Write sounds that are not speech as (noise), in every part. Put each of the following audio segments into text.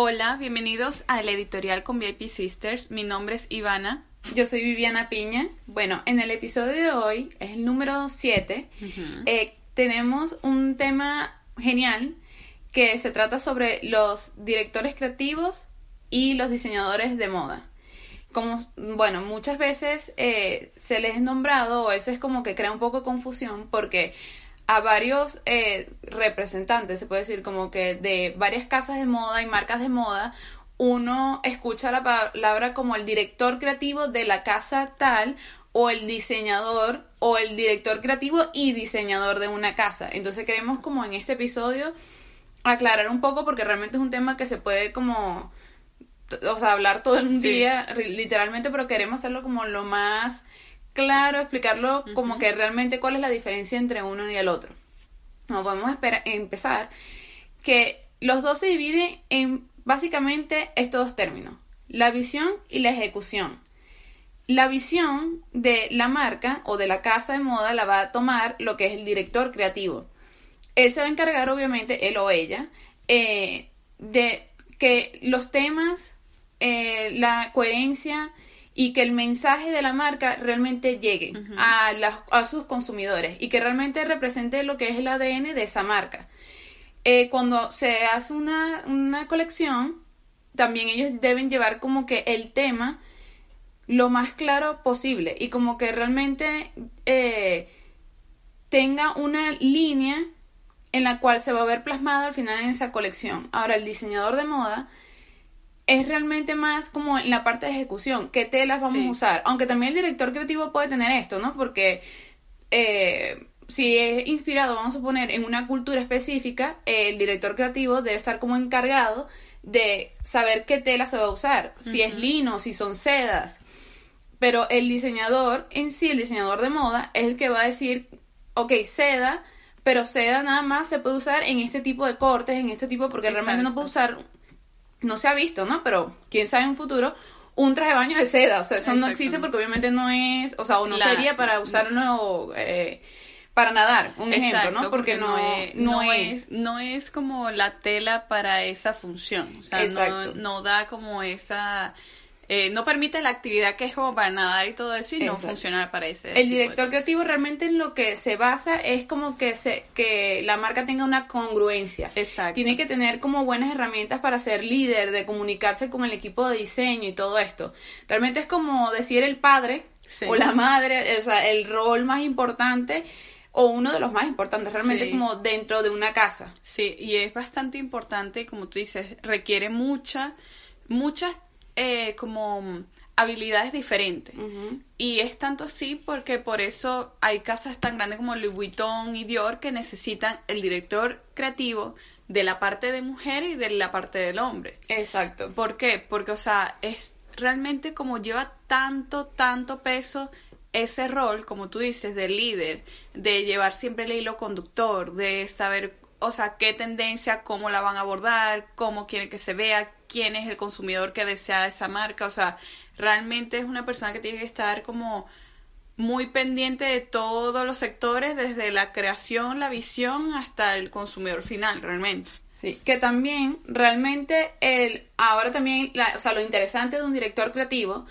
Hola, bienvenidos al editorial con VIP Sisters. Mi nombre es Ivana. Yo soy Viviana Piña. Bueno, en el episodio de hoy, es el número 7, eh, tenemos un tema genial que se trata sobre los directores creativos y los diseñadores de moda. Como, bueno, muchas veces eh, se les ha nombrado, o eso es como que crea un poco de confusión, porque a varios eh, representantes, se puede decir, como que de varias casas de moda y marcas de moda, uno escucha la palabra como el director creativo de la casa tal o el diseñador o el director creativo y diseñador de una casa. Entonces queremos como en este episodio aclarar un poco porque realmente es un tema que se puede como o sea, hablar todo el día literalmente, pero queremos hacerlo como lo más claro, explicarlo como que realmente cuál es la diferencia entre uno y el otro. No, podemos empezar que los dos se dividen en básicamente estos dos términos, la visión y la ejecución. La visión de la marca o de la casa de moda la va a tomar lo que es el director creativo. Él se va a encargar, obviamente, él o ella, eh, de que los temas, eh, la coherencia y que el mensaje de la marca realmente llegue a, a, sus consumidores y que realmente represente lo que es el ADN de esa marca. Eh, cuando se hace una, una, colección, también ellos deben llevar como que el tema lo más claro posible y como que realmente eh, tenga una línea en la cual se va a ver plasmada al final en esa colección. Ahora, el diseñador de moda es realmente más como en la parte de ejecución, qué telas vamos a usar, aunque también el director creativo puede tener esto, ¿no? Porque eh, si es inspirado, vamos a poner, en una cultura específica, el director creativo debe estar como encargado de saber qué tela se va a usar, si es lino, si son sedas. Pero el diseñador en sí, el diseñador de moda, es el que va a decir, ok, seda, pero seda nada más se puede usar en este tipo de cortes, en este tipo, porque realmente no puede usar no se ha visto, ¿no? Pero quién sabe en un futuro, un traje de baño de seda. O sea, eso no existe porque obviamente no es, o sea, o no sería para usarlo eh, para nadar, un ejemplo, ¿no? Porque, no, es, no, es, no es como la tela para esa función. O sea, no, no da como esa eh, no permite la actividad que es como para nadar y todo eso y no funciona para ese. El director creativo realmente en lo que se basa es como que se que la marca tenga una congruencia. Exacto. Tiene que tener como buenas herramientas para ser líder, de comunicarse con el equipo de diseño y todo esto. Realmente es como decir el padre o la madre, o sea, el rol más importante o uno de los más importantes, realmente como dentro de una casa. Sí, y es bastante importante, como tú dices, requiere mucha, muchas eh, como habilidades diferentes. Y es tanto así porque por eso hay casas tan grandes como Louis Vuitton y Dior que necesitan el director creativo de la parte de mujer y de la parte del hombre. Exacto. ¿Por qué? Porque, o sea, es realmente como lleva tanto, tanto peso ese rol, como tú dices, de líder, de llevar siempre el hilo conductor, de saber, o sea, qué tendencia, cómo la van a abordar, cómo quiere que se vea, quién es el consumidor que desea esa marca, o sea, realmente es una persona que tiene que estar como muy pendiente de todos los sectores, desde la creación, la visión, hasta el consumidor final, realmente. Sí, que también realmente el ahora también, o sea, lo interesante de un director creativo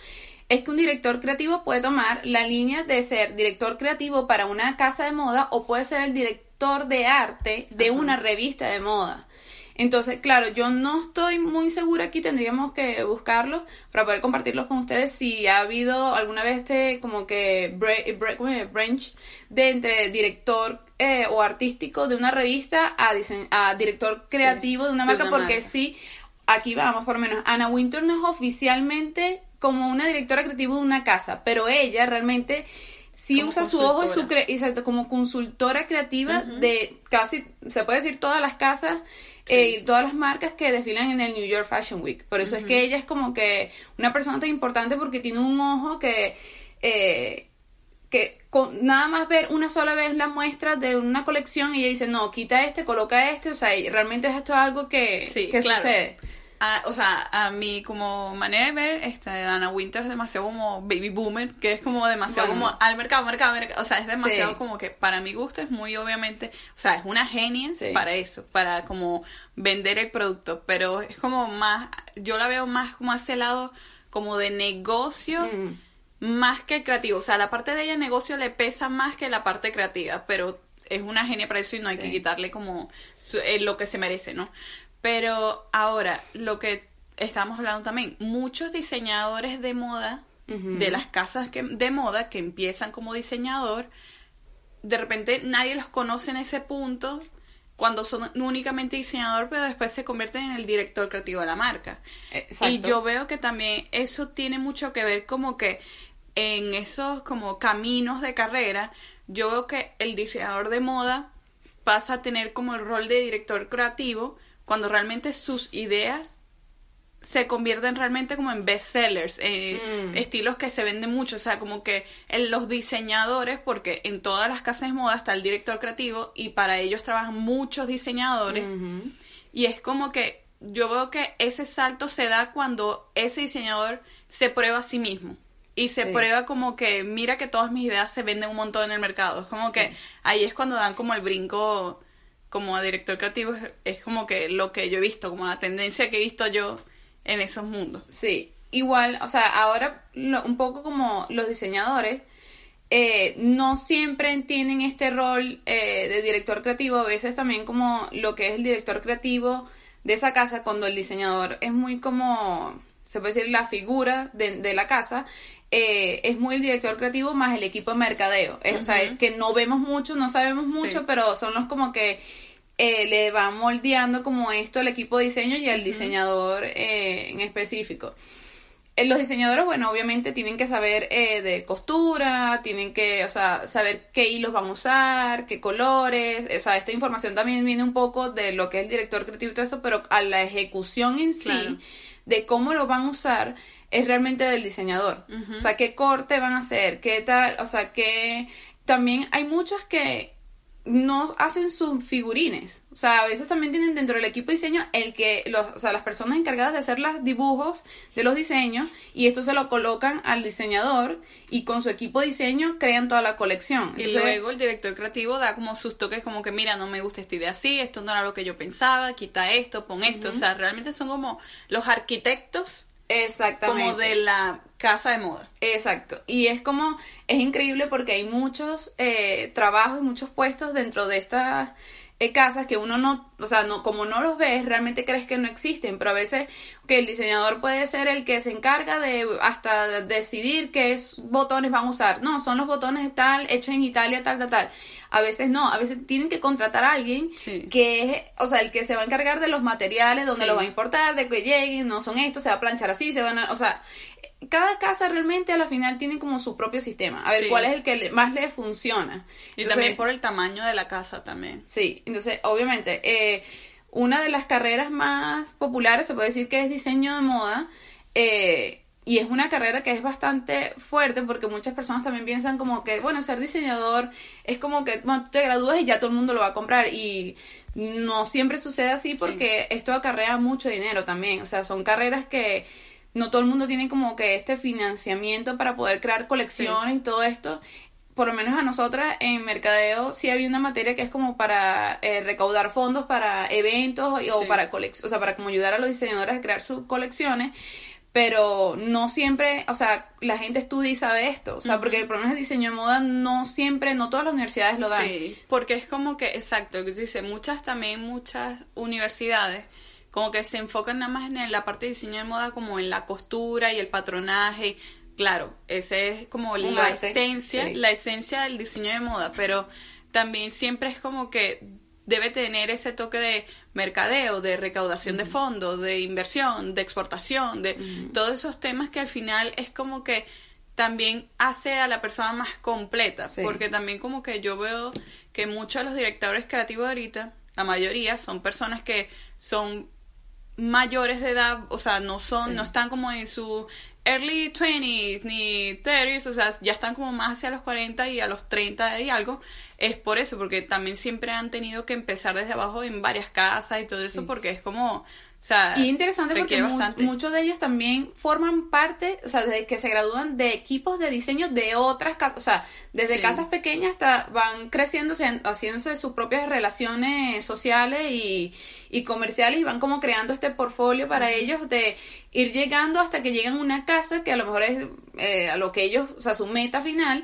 es que un director creativo puede tomar la línea de ser director creativo para una casa de moda o puede ser el director de arte de una revista de moda. Entonces, claro, yo no estoy muy segura aquí, tendríamos que buscarlo para poder compartirlos con ustedes si ha habido alguna vez este como que branch de entre director eh, o artístico de una revista a, a director creativo de una marca, porque sí, aquí vamos, por lo menos, Ana Winter no es oficialmente como una directora creativa de una casa, pero ella realmente sí usa su ojo y su exacto, como consultora creativa de casi, se puede decir, todas las casas eh, y todas las marcas que desfilan en el New York Fashion Week. Por eso es que ella es como que una persona tan importante porque tiene un ojo que... Eh, que con nada más ver una sola vez la muestra de una colección y ella dice, no, quita este, coloca este, o sea, realmente esto es algo que, que sucede. O sea, a mí como manera de ver, este, Anna Winter es demasiado como baby boomer, que es como demasiado como al mercado, mercado, mercado, o sea, es demasiado como que para mi gusto es muy obviamente, o sea, es una genia para eso, para como vender el producto, pero es como más, yo la veo más como hacia el lado como de negocio. Mm. Más que creativo, o sea, la parte de ella negocio le pesa más que la parte creativa, pero es una genia para eso y no hay que quitarle como eh, lo que se merece, ¿no? Pero ahora, lo que estamos hablando también, muchos diseñadores de moda, de las casas que, de moda que empiezan como diseñador, de repente nadie los conoce en ese punto cuando son únicamente diseñador, pero después se convierten en el director creativo de la marca. Y yo veo que también eso tiene mucho que ver como que en esos como caminos de carrera, yo veo que el diseñador de moda pasa a tener como el rol de director creativo cuando realmente sus ideas se convierten realmente como en bestsellers, eh, mm. estilos que se venden mucho, o sea, como que en los diseñadores, porque en todas las casas de moda está el director creativo y para ellos trabajan muchos diseñadores, y es como que yo veo que ese salto se da cuando ese diseñador se prueba a sí mismo y se prueba como que mira que todas mis ideas se venden un montón en el mercado, es como que ahí es cuando dan como el brinco como director creativo es, como que lo que yo he visto, como la tendencia que he visto yo en esos mundos. Sí, igual, o sea, ahora un poco como los diseñadores eh, no siempre tienen este rol eh, de director creativo, a veces también como lo que es el director creativo de esa casa, cuando el diseñador es muy como, se puede decir, la figura de, la casa, eh, es muy el director creativo más el equipo de mercadeo. O sea, es que no vemos mucho, no sabemos mucho, pero son los como que eh, le van moldeando como esto al equipo de diseño y al diseñador eh, en específico. los diseñadores, bueno, obviamente tienen que saber de costura, tienen que, o sea, saber qué hilos van a usar, qué colores, o sea, esta información también viene un poco de lo que es el director creativo y todo eso, pero a la ejecución en sí, de cómo lo van a usar, es realmente del diseñador. O sea, qué corte van a hacer, qué tal, o sea, que también hay muchos que no hacen sus figurines. O sea, a veces también tienen dentro del equipo de diseño el que, los, o sea, las personas encargadas de hacer los dibujos de los diseños y esto se lo colocan al diseñador y con su equipo de diseño crean toda la colección. y luego el director creativo da como sus toques como que, mira, no me gusta esta idea así, esto no era lo que yo pensaba, quita esto, pon esto. O sea, realmente son como los arquitectos Exactamente. Como de la casa de moda. Exacto. Y es como, es increíble porque hay muchos eh, trabajos, muchos puestos dentro de estas eh, casas que uno no, o sea, no, como no los ves, realmente crees que no existen, pero a veces que el diseñador puede ser el que se encarga de hasta decidir qué botones van a usar. No, son los botones tal, hechos en Italia, tal, tal, tal. A veces no, a veces tienen que contratar a alguien que es, o sea, el que se va a encargar de los materiales, donde lo va a importar, de que lleguen, no son estos, se va a planchar así, se van a, o sea, cada casa realmente a la final tiene como su propio sistema. A ver cuál es el que más le funciona. Y también por el tamaño de la casa también. Sí, entonces obviamente eh, una de las carreras más populares se puede decir que es diseño de moda. Eh, y es una carrera que es bastante fuerte porque muchas personas también piensan como que, bueno, ser diseñador es como que bueno, tú te gradúas y ya todo el mundo lo va a comprar. Y no siempre sucede así porque esto acarrea mucho dinero también. O sea, son carreras que no todo el mundo tiene como que este financiamiento para poder crear colecciones y todo esto. Por lo menos a nosotras en Mercadeo sí había una materia que es como para eh, recaudar fondos para eventos o para o sea, para como ayudar a los diseñadores a crear sus colecciones pero no siempre, o sea, la gente estudia y sabe esto, o sea, porque el problema es el diseño de moda no siempre, no todas las universidades lo dan. Sí, porque es como que, exacto, que tú dices, muchas también, muchas universidades como que se enfocan nada más en la parte de diseño de moda como en la costura y el patronaje. Claro, ese es como la esencia, la esencia del diseño de moda, pero también siempre es como que debe tener ese toque de mercadeo, de recaudación de fondos, de inversión, de exportación, de todos esos temas que al final es como que también hace a la persona más completa, porque también como que yo veo que muchos de los directores creativos ahorita, la mayoría son personas que son mayores de edad, o sea, no son, no están como en su early 20s ni 30s, o sea, ya están como más hacia los 40 y a los 30 y algo, es por eso, porque también siempre han tenido que empezar desde abajo en varias casas y todo eso, porque es como sea, y interesante porque mu- muchos de ellos también forman parte, o sea, desde que se gradúan de equipos de diseño de otras casas, o sea, desde Sí. casas pequeñas hasta van creciendo, o sea, haciéndose sus propias relaciones sociales y, y comerciales y van como creando este portfolio para ellos de ir llegando hasta que llegan a una casa que a lo mejor es eh, a lo que ellos, o sea, su meta final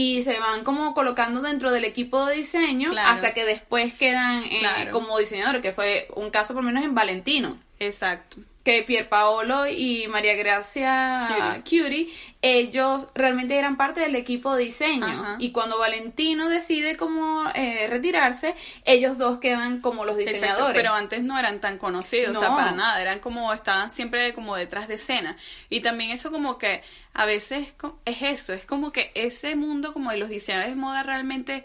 y se van como colocando dentro del equipo de diseño Claro. hasta que después quedan eh, Claro. como diseñadores, que fue un caso por lo menos en Valentino Exacto. que Pierpaolo y María Gracia Curie, ellos realmente eran parte del equipo de diseño. Ajá. Y cuando Valentino decide como eh, retirarse, ellos dos quedan como los Exacto, diseñadores. pero antes no eran tan conocidos, o sea, No. para nada, eran como, estaban siempre como detrás de escena. Y también eso como que a veces es eso, es como que ese mundo como de los diseñadores de moda realmente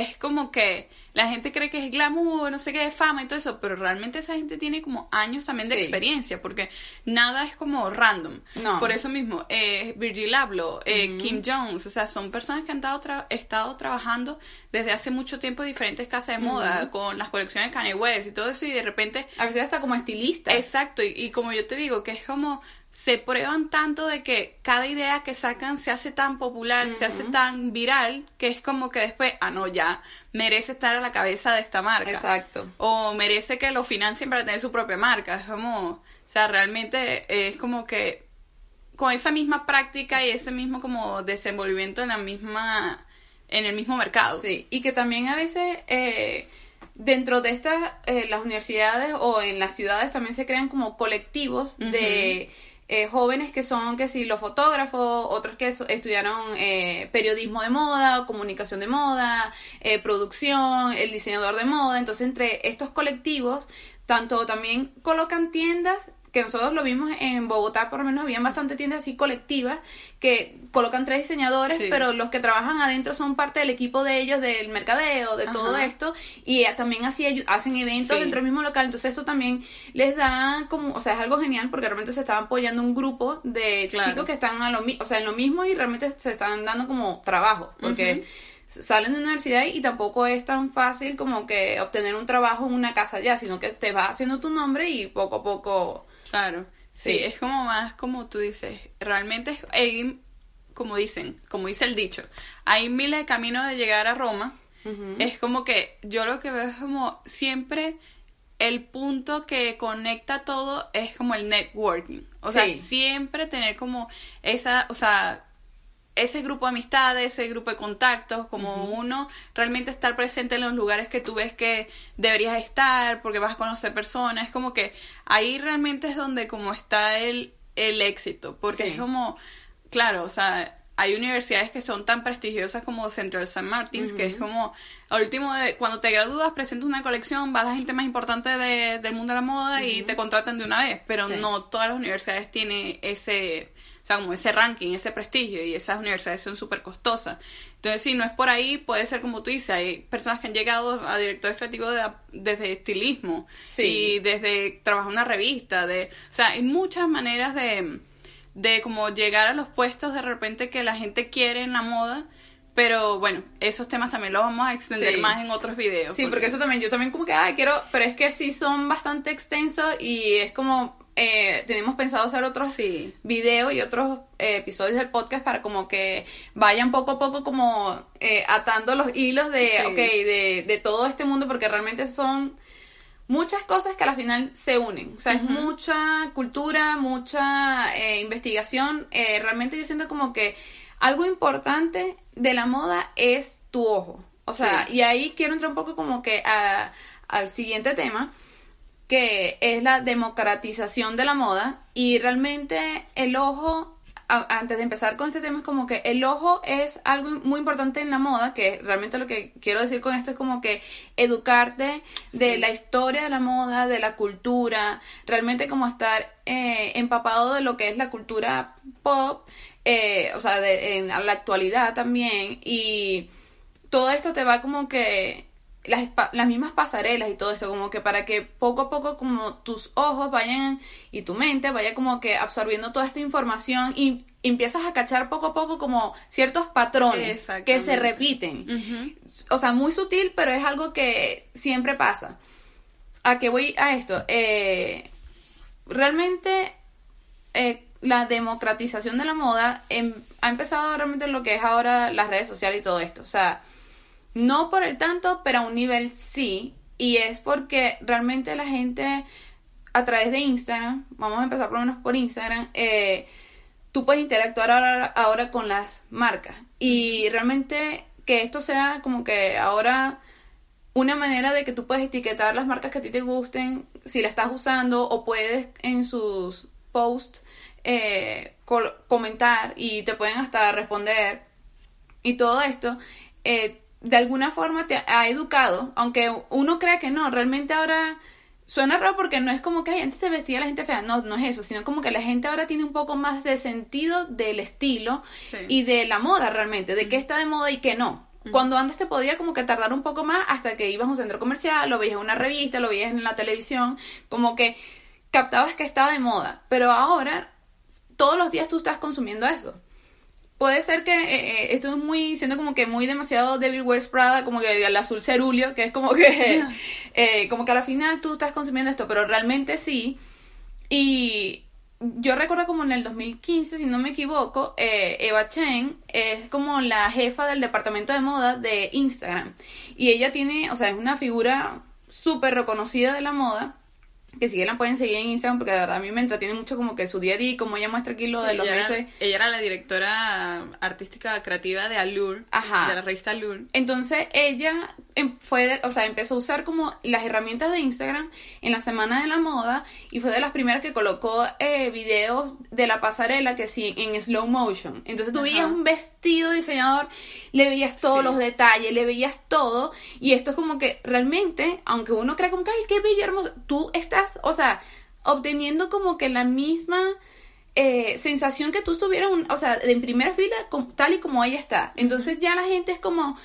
es como que la gente cree que es glamour, no sé qué, fama y todo eso, pero realmente esa gente tiene como años también de Sí. experiencia, porque nada es como random. No. Por eso mismo, eh, Virgil Abloh, eh, Kim Jones, o sea, son personas que han dado tra- estado trabajando desde hace mucho tiempo en diferentes casas de moda, con las colecciones de Kanye West y todo eso, y de repente A veces hasta como estilistas. Exacto, y, y como yo te digo, que es como se prueban tanto de que cada idea que sacan se hace tan popular, se hace tan viral, que es como que después, ah, no, ya, merece estar a la cabeza de esta marca. Exacto. O merece que lo financien para tener su propia marca. Es como, o sea, realmente es como que con esa misma práctica y ese mismo como desenvolvimiento en la misma, en el mismo mercado. Sí, y que también a veces eh, dentro de estas, eh, las universidades o en las ciudades también se crean como colectivos de eh, jóvenes que son, que sí, los fotógrafos, otros que estudiaron eh, periodismo de moda, comunicación de moda, eh, producción, el diseñador de moda. Entonces, entre estos colectivos, tanto también colocan tiendas que nosotros lo vimos en Bogotá, por lo menos habían bastante tiendas así colectivas que colocan tres diseñadores, Sí. pero los que trabajan adentro son parte del equipo de ellos, del mercadeo, de todo esto, y también así hacen eventos Sí. dentro del mismo local, entonces esto también les da como, o sea, es algo genial porque realmente se estaba apoyando un grupo de Claro. chicos que están a lo, o sea, en lo mismo y realmente se están dando como trabajo, porque salen de la universidad y tampoco es tan fácil como que obtener un trabajo en una casa ya, sino que te vas haciendo tu nombre y poco a poco Claro. Sí, Sí. es como más como tú dices. Realmente es, hay, como dicen, como dice el dicho, hay miles de caminos de llegar a Roma. Es como que yo lo que veo es como siempre el punto que conecta todo es como el networking. O sea, siempre tener como esa, o sea, ese grupo de amistades, ese grupo de contactos, como uno realmente estar presente en los lugares que tú ves que deberías estar, porque vas a conocer personas, es como que ahí realmente es donde como está el, el éxito, porque Sí. es como, claro, o sea, hay universidades que son tan prestigiosas como Central St. Martins, que es como, al último, de, cuando te gradúas, presentas una colección, vas a la gente más importante de- del mundo de la moda y te contratan de una vez, pero Sí. no todas las universidades tienen ese, o sea, como ese ranking, ese prestigio, y esas universidades son súper costosas. Entonces, si no es por ahí, puede ser como tú dices, hay personas que han llegado a directores creativos de- desde estilismo, Sí. y desde trabajar en una revista, de, o sea, hay muchas maneras de, de como llegar a los puestos de repente que la gente quiere en la moda, pero bueno, esos temas también los vamos a extender Sí. más en otros videos. Sí, porque eso también, yo también como que, ay, quiero, pero es que sí son bastante extensos y es como, eh, tenemos pensado hacer otros Sí. videos y otros eh, episodios del podcast para como que vayan poco a poco como eh, atando los hilos de, Sí. ok, de, de todo este mundo, porque realmente son muchas cosas que al final se unen. O sea, es mucha cultura, mucha eh, investigación. Eh, realmente yo siento como que algo importante de la moda es tu ojo. O sea, Sí. y ahí quiero entrar un poco como que a- al siguiente tema, que es la democratización de la moda. Y realmente el ojo, a- antes de empezar con este tema, es como que el ojo es algo muy importante en la moda, que realmente lo que quiero decir con esto es como que educarte de Sí. la historia de la moda, de la cultura, realmente como estar eh, empapado de lo que es la cultura pop, eh, o sea, de, en la actualidad también. Y todo esto te va como que las, las mismas pasarelas y todo esto, como que para que poco a poco como tus ojos vayan y tu mente vaya como que absorbiendo toda esta información y empiezas a cachar poco a poco como ciertos patrones que se repiten. O sea, muy sutil, pero es algo que siempre pasa. ¿A qué voy a esto? Eh, realmente eh, la democratización de la moda em, ha empezado realmente lo que es ahora las redes sociales y todo esto. O sea, no por el tanto, pero a un nivel sí. Y es porque realmente la gente a través de Instagram, vamos a empezar por lo menos por Instagram, eh, tú puedes interactuar ahora, ahora con las marcas. Y realmente que esto sea como que ahora una manera de que tú puedes etiquetar las marcas que a ti te gusten, si la estás usando, o puedes en sus posts eh, comentar y te pueden hasta responder. Y todo esto, eh, de alguna forma te ha educado, aunque uno cree que no, realmente ahora suena raro porque no es como que antes se vestía la gente fea, no, no es eso, sino como que la gente ahora tiene un poco más de sentido del estilo y de la moda realmente, de qué está de moda y qué no. Cuando antes te podía como que tardar un poco más hasta que ibas a un centro comercial, lo veías en una revista, lo veías en la televisión, como que captabas que estaba de moda. Pero ahora, todos los días tú estás consumiendo eso. Puede ser que eh, eh, esto es muy, siendo como que muy demasiado Devil Wears Prada, como que el azul cerulio, que es como que, (laughs) eh, como que a la final tú estás consumiendo esto, pero realmente sí. Y yo recuerdo como en el 2015, si no me equivoco, eh, Eva Chen es como la jefa del departamento de moda de Instagram. Y ella tiene, o sea, es una figura súper reconocida de la moda que si la pueden seguir en Instagram porque de verdad a mí me entretiene mucho como que su día a día y como ella muestra aquí lo de los meses. ella era la directora artística creativa de Allure, Ajá. de la revista Allure. Entonces ella em, fue, o sea, empezó a usar como las herramientas de Instagram en la semana de la moda y fue de las primeras que colocó eh, videos de la pasarela que sí en slow motion. Entonces tú veías un vestido diseñador, le veías todos los detalles, le veías todo y esto es como que realmente, aunque uno crea como que ay, qué bello hermoso, tú estás o sea, obteniendo como que la misma eh, sensación que tú estuvieras, o sea, en primera fila, tal y como ella está. Entonces ya la gente es como,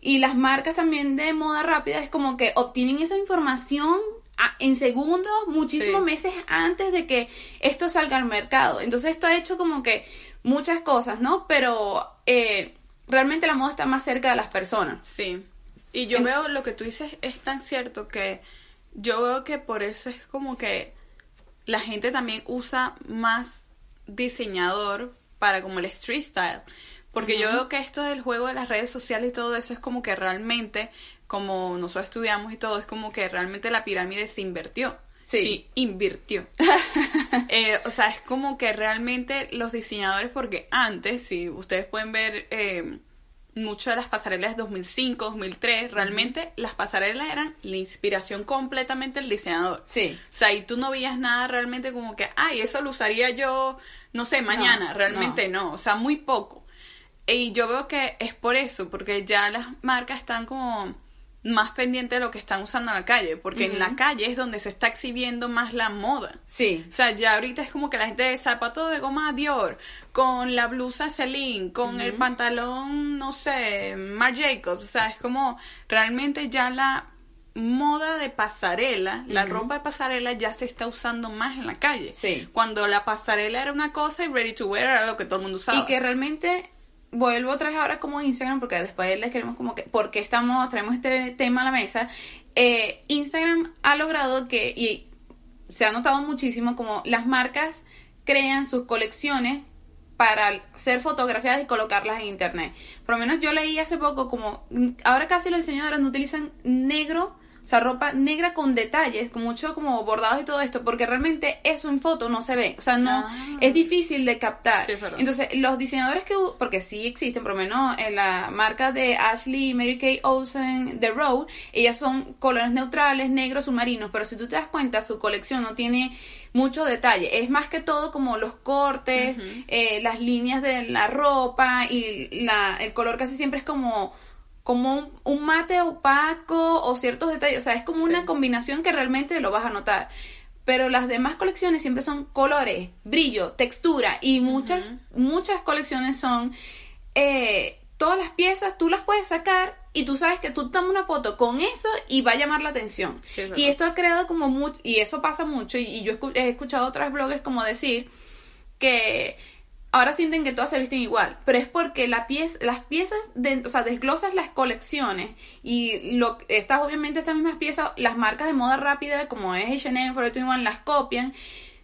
y las marcas también de moda rápida es como que obtienen esa información en segundos, muchísimos meses antes de que esto salga al mercado. Entonces esto ha hecho como que muchas cosas, ¿no? Pero eh, realmente la moda está más cerca de las personas. Sí. Y yo veo lo que tú dices es tan cierto que yo veo que por eso es como que la gente también usa más diseñador para como el street style. Porque yo veo que esto del juego de las redes sociales y todo eso es como que realmente, como nosotros estudiamos y todo, es como que realmente la pirámide se invirtió. Sí. invirtió. (laughs) Eh, o sea, es como que realmente los diseñadores, porque antes, si ustedes pueden ver eh, mucho de las pasarelas de 2005, 2003, realmente las pasarelas eran la inspiración completamente del diseñador. Sí. O sea, y tú no veías nada realmente como que, ay, eso lo usaría yo, no sé, mañana. realmente no. o sea, muy poco. Y yo veo que es por eso, porque ya las marcas están como más pendiente de lo que están usando en la calle, porque en la calle es donde se está exhibiendo más la moda. Sí. O sea, ya ahorita es como que la gente de zapatos de goma Dior, con la blusa Celine, con el pantalón, no sé, Marc Jacobs, o sea, es como realmente ya la moda de pasarela, la ropa de pasarela ya se está usando más en la calle. Sí. Cuando la pasarela era una cosa y ready to wear era lo que todo el mundo usaba. Y que realmente vuelvo otra vez ahora como Instagram, porque después les queremos como que, porque estamos, traemos este tema a la mesa. Eh, Instagram ha logrado que, y se ha notado muchísimo, como las marcas crean sus colecciones para ser fotografiadas y colocarlas en internet. Por lo menos yo leí hace poco como, ahora casi los diseñadores no utilizan negro o sea, ropa negra con detalles, con mucho como bordados y todo esto, porque realmente eso en foto no se ve. O sea, no, ah. es difícil de captar. Entonces, los diseñadores que, porque sí existen, por lo menos en la marca de Ashley Mary Kay Olsen, The Road, ellas son colores neutrales, negros, submarinos, pero si tú te das cuenta, su colección no tiene mucho detalle. Es más que todo como los cortes, eh, las líneas de la ropa y la, el color casi siempre es como como un, mate opaco o ciertos detalles, o sea, es como una combinación que realmente lo vas a notar. Pero las demás colecciones siempre son colores, brillo, textura y muchas, muchas colecciones son eh, todas las piezas, tú las puedes sacar y tú sabes que tú tomas una foto con eso y va a llamar la atención. y esto ha creado como mucho, y eso pasa mucho, y, yo he escuchado otras bloggers como decir que ahora sienten que todas se visten igual, pero es porque la pieza, las piezas, de, o sea, desglosas las colecciones y lo, estas obviamente estas mismas piezas, las marcas de moda rápida como es H&M, Forever 21 las copian,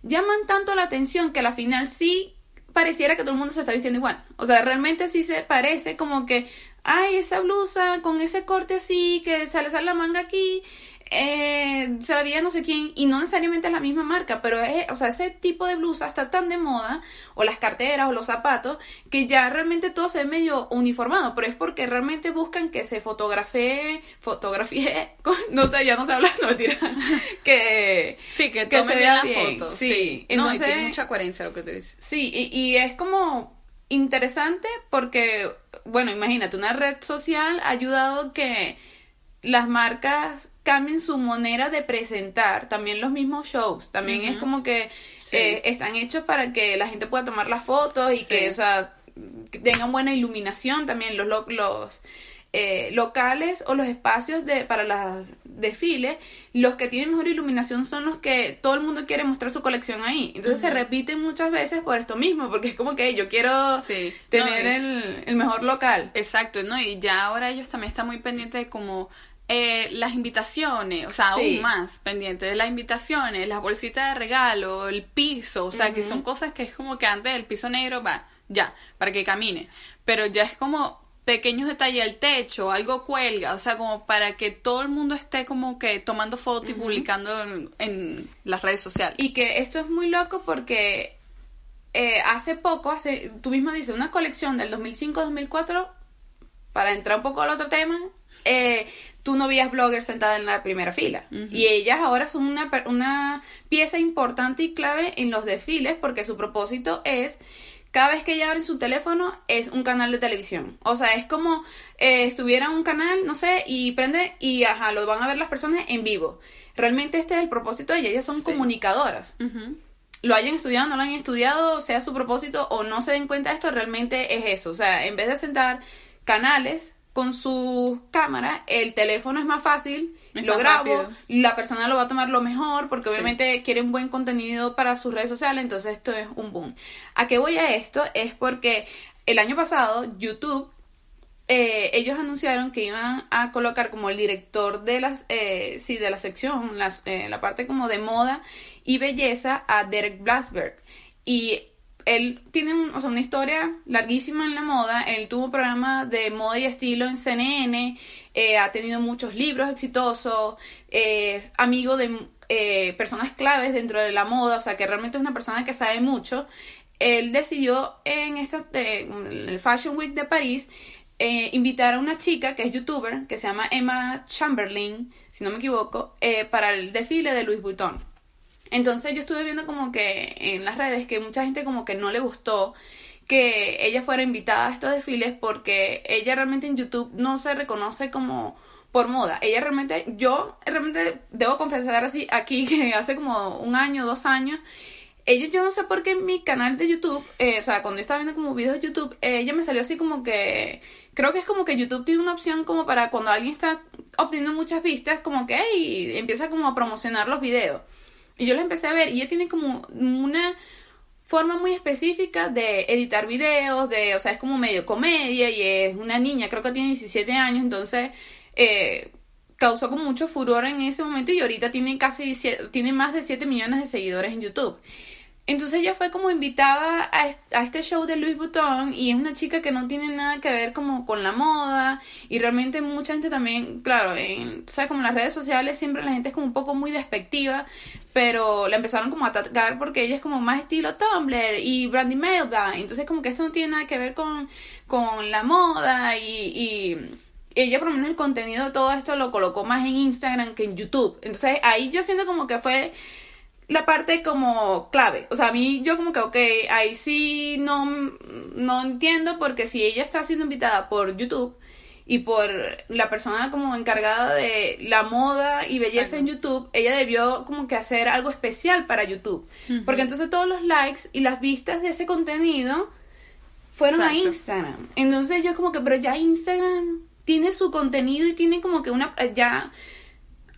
llaman tanto la atención que al final sí pareciera que todo el mundo se está vistiendo igual. O sea, realmente sí se parece como que, ay, esa blusa con ese corte así, que sale, sale la manga aquí, eh, se la veía no sé quién y no necesariamente es la misma marca, pero es, o sea, ese tipo de blusa está tan de moda, o las carteras o los zapatos, que ya realmente todo se ve medio uniformado, pero es porque realmente buscan que se fotografee, fotografíe, (laughs) no sé, ya no se habla, (laughs) no tira, (laughs) que sí, que, que se vea la foto, sí, Entonces, no, tiene mucha coherencia lo que te dices. Sí, y, y es como interesante porque, bueno, imagínate, una red social ha ayudado que las marcas cambien su manera de presentar, también los mismos shows, también es como que eh, están hechos para que la gente pueda tomar las fotos y que, o sea, tengan buena iluminación también los, los eh, locales o los espacios de, para los desfiles, los que tienen mejor iluminación son los que todo el mundo quiere mostrar su colección ahí. Entonces se repiten muchas veces por esto mismo, porque es como que yo quiero tener el, el, mejor local. Exacto, ¿no? Y ya ahora ellos también están muy pendientes de como eh, las invitaciones, o sea, aún más pendiente de las invitaciones, las bolsitas de regalo, el piso, o sea, que son cosas que es como que antes el piso negro va, ya, para que camine, pero ya es como pequeños detalles, el techo, algo cuelga, o sea, como para que todo el mundo esté como que tomando fotos y publicando en, las redes sociales. Y que esto es muy loco porque eh, hace poco, hace, tú mismo dices, una colección del 2005-2004, para entrar un poco al otro tema, eh, tú no veías bloggers sentadas en la primera fila. Y ellas ahora son una, una pieza importante y clave en los desfiles porque su propósito es cada vez que ella abren su teléfono es un canal de televisión. O sea, es como eh, estuviera un canal, no sé, y prende y ajá, lo van a ver las personas en vivo. Realmente este es el propósito de ellas, ellas son comunicadoras. Lo hayan estudiado, no lo hayan estudiado, sea su propósito o no se den cuenta de esto, realmente es eso. O sea, en vez de sentar canales con su cámara, el teléfono es más fácil, lo grabo, la persona lo va a tomar lo mejor porque obviamente quiere un buen contenido para sus redes sociales, entonces esto es un boom. ¿A qué voy a esto? Es porque el año pasado YouTube eh, ellos anunciaron que iban a colocar como el director de las eh, sí de la sección las, eh, la parte como de moda y belleza a Derek Blasberg y él tiene una historia larguísima en la moda. Él tuvo un programa de moda y estilo en CNN. Eh, ha tenido muchos libros exitosos. Eh, amigo de eh, personas claves dentro de la moda. O sea, que realmente es una persona que sabe mucho. Él decidió en, esta, el Fashion Week de París invitar a una chica que es youtuber, que se llama Emma Chamberlain, si no me equivoco, para el desfile de Louis Vuitton. Entonces yo estuve viendo como que en las redes que mucha gente como que no le gustó que ella fuera invitada a estos desfiles porque ella realmente en YouTube no se reconoce como por moda. Ella realmente, yo realmente debo confesar así aquí (laughs) que hace como un año, dos años, ella yo no sé por qué en mi canal de YouTube, eh, o sea, cuando yo estaba viendo como videos de YouTube, ella me salió así como que, creo que es como que YouTube tiene una opción como para cuando alguien está obteniendo muchas vistas, como que y empieza como a promocionar los videos. Y yo la empecé a ver y ella tiene como una forma muy específica de editar videos, de, o sea, es como medio comedia y es una niña, creo que tiene 17 años, entonces eh, causó como mucho furor en ese momento y ahorita tiene casi, tiene más de 7 millones de seguidores en YouTube. Entonces ella fue como invitada a, este show de Louis Vuitton y es una chica que no tiene nada que ver como con la moda y realmente mucha gente también, claro, en, o como en las redes sociales siempre la gente es como un poco muy despectiva, pero la empezaron como a atacar porque ella es como más estilo Tumblr y Brandy Melba, entonces como que esto no tiene nada que ver con, con la moda y, y ella por lo menos el contenido de todo esto lo colocó más en Instagram que en YouTube, entonces ahí yo siento como que fue la parte como clave. O sea, a mí yo como que, ok, ahí sí no, no entiendo porque si ella está siendo invitada por YouTube y por la persona como encargada de la moda y belleza en YouTube, ella debió como que hacer algo especial para YouTube. Porque entonces todos los likes y las vistas de ese contenido fueron a Instagram. Entonces yo como que, pero ya Instagram tiene su contenido y tiene como que una, ya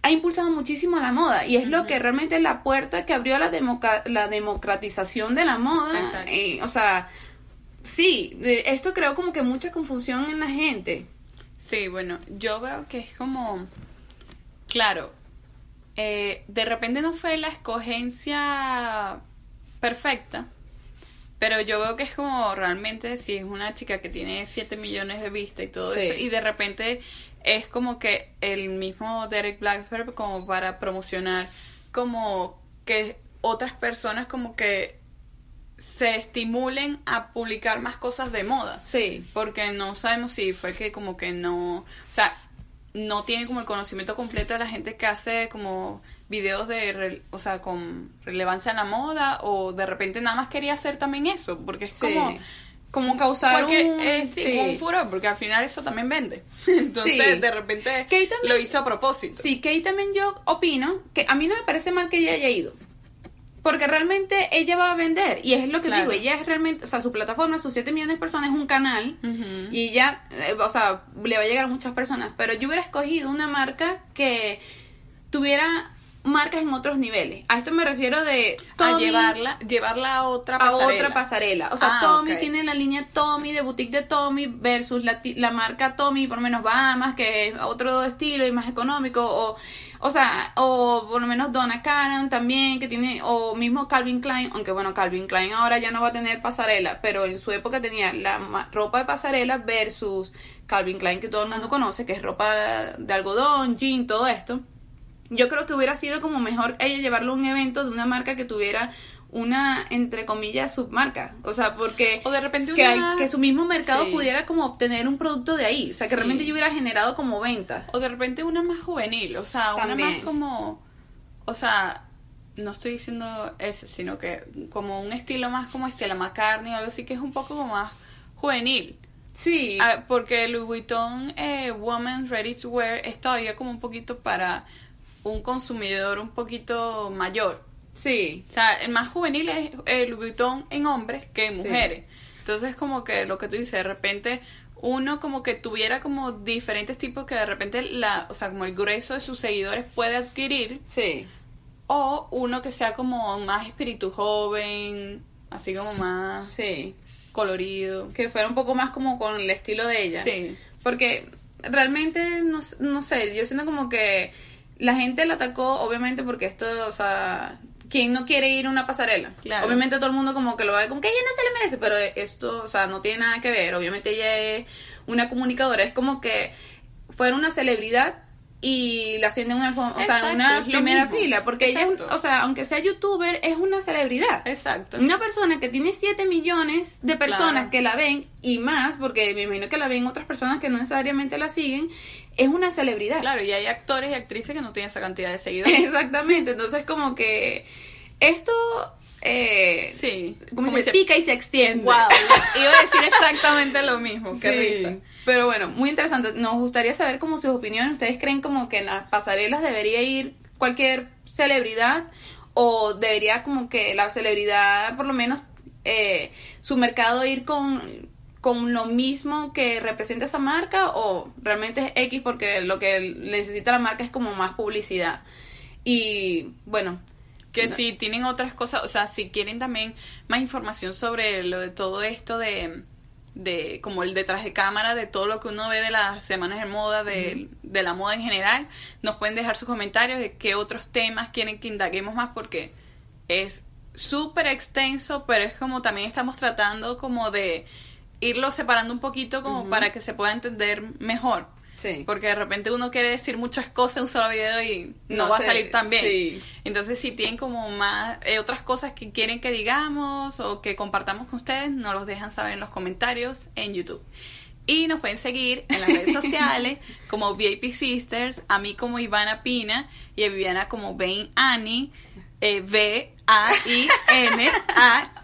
ha impulsado muchísimo la moda y es lo que realmente es la puerta que abrió la, la democratización de la moda. Eh, o sea, sí, de- esto creó como que mucha confusión en la gente. Sí, bueno, yo veo que es como, claro, eh, de repente no fue la escogencia perfecta, pero yo veo que es como realmente si es una chica que tiene 7 millones de vistas y todo Sí. eso, y de repente es como que el mismo Derek Blacksberg como para promocionar como que otras personas como que se estimulen a publicar más cosas de moda Sí. porque no sabemos si fue que como que no, o sea, no tiene como el conocimiento completo de la gente que hace como videos de, re- o sea, con relevancia en la moda o de repente nada más quería hacer también eso, porque es Sí. como Como causar porque un... eh, sí, sí. un furor, porque al final eso también vende. (laughs) Entonces, Sí. de repente también- lo hizo a propósito. Sí, ahí también yo opino que a mí no me parece mal que ella haya ido. Porque realmente ella va a vender. Y es lo que Claro. digo, ella es realmente, o sea, su plataforma, sus 7 millones de personas es un canal. Y ya, eh, o sea, le va a llegar a muchas personas. Pero yo hubiera escogido una marca que tuviera marcas en otros niveles. A esto me refiero de a llevarla, llevarla a otra a pasarela. otra pasarela. O sea, Ah, Tommy tiene la línea Tommy de boutique de Tommy versus la, la marca Tommy, por lo menos Bahamas, que es otro estilo y más económico. O, o sea, o por lo menos Donna Karan también, que tiene, o mismo Calvin Klein, aunque bueno, Calvin Klein ahora ya no va a tener pasarela, pero en su época tenía la ropa de pasarela versus Calvin Klein, que todo el mundo conoce, que es ropa de algodón, jean, todo esto. Yo creo que hubiera sido como mejor ella llevarlo a un evento de una marca que tuviera una, entre comillas, submarca. O sea, porque O de repente que, una- hay- que su mismo mercado Sí. pudiera como obtener un producto de ahí. O sea, que Sí. realmente yo hubiera generado como ventas. O de repente una más juvenil, o sea, una más como, o sea, no estoy diciendo eso, sino que como un estilo más como Estela McCartney o algo así que es un poco como más juvenil. Sí. Ah, porque Louis Vuitton eh, Woman Ready to Wear es todavía como un poquito para un consumidor un poquito mayor. sí. O sea, el más juvenil es el Vuitton en hombres que en Sí. mujeres. Entonces, como que lo que tú dices, de repente uno como que tuviera como diferentes tipos que de repente la, o sea, como el grueso de sus seguidores puede adquirir Sí. o uno que sea como más espíritu joven, así como más Sí. colorido. Que fuera un poco más como con el estilo de ella. Sí. Porque realmente, no, no sé, yo siento como que la gente la atacó, obviamente, porque esto, o sea, ¿quién no quiere ir a una pasarela? Claro. Obviamente todo el mundo como que lo ve como que ella no se le merece, pero esto, o sea, no tiene nada que ver. Obviamente ella es una comunicadora, es como que fuera una celebridad y la ascienden en una, o sea, Exacto, una es lo primera mismo. fila, porque ella, Exacto. o sea, aunque sea youtuber, es una celebridad. Exacto. Una persona que tiene 7 millones de personas Claro. que la ven y más, porque me imagino que la ven otras personas que no necesariamente la siguen, es una celebridad. Claro, y hay actores y actrices que no tienen esa cantidad de (laughs) seguidores. Exactamente, entonces como que esto eh, Sí. como, se pica y se extiende. Wow, iba a decir (laughs) exactamente lo mismo, qué Sí. risa. Pero bueno, muy interesante. Nos gustaría saber como sus opiniones. ¿Ustedes creen como que en las pasarelas debería ir cualquier celebridad o debería como que la celebridad, por lo menos, eh, su mercado ir con, con lo mismo que representa esa marca o realmente es X porque lo que necesita la marca es como más publicidad? Y bueno, Que si tienen otras cosas, o sea, si quieren también más información sobre lo de todo esto de, de como el detrás de cámara, de todo lo que uno ve de las semanas de moda, de, de la moda en general, nos pueden dejar sus comentarios de qué otros temas quieren que indaguemos más porque es súper extenso, pero es como también estamos tratando como de irlo separando un poquito como para que se pueda entender mejor. Sí. Porque de repente uno quiere decir muchas cosas en un solo video y no, No va sé, a salir tan bien. sí. Entonces, si tienen como más eh, otras cosas que quieren que digamos o que compartamos con ustedes, nos los dejan saber en los comentarios en YouTube. Y nos pueden seguir en las redes (laughs) sociales como VIP Sisters, a mí como Ivana Pina y a Viviana como Bain Ani, eh, V-A-I-N-A-N-N-I-E.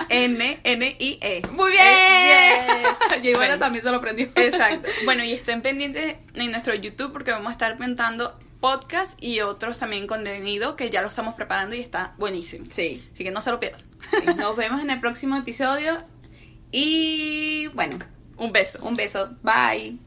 Muy bien. Eh, yeah. (laughs) Y Bueno. también se lo aprendió. Exacto. (laughs) Bueno, y estén pendientes en nuestro YouTube porque vamos a estar presentando podcast y otros también contenido que ya lo estamos preparando y está buenísimo. Sí. Así que no se lo pierdan. Nos vemos en el próximo episodio. Y bueno, Un beso. un beso. Bye.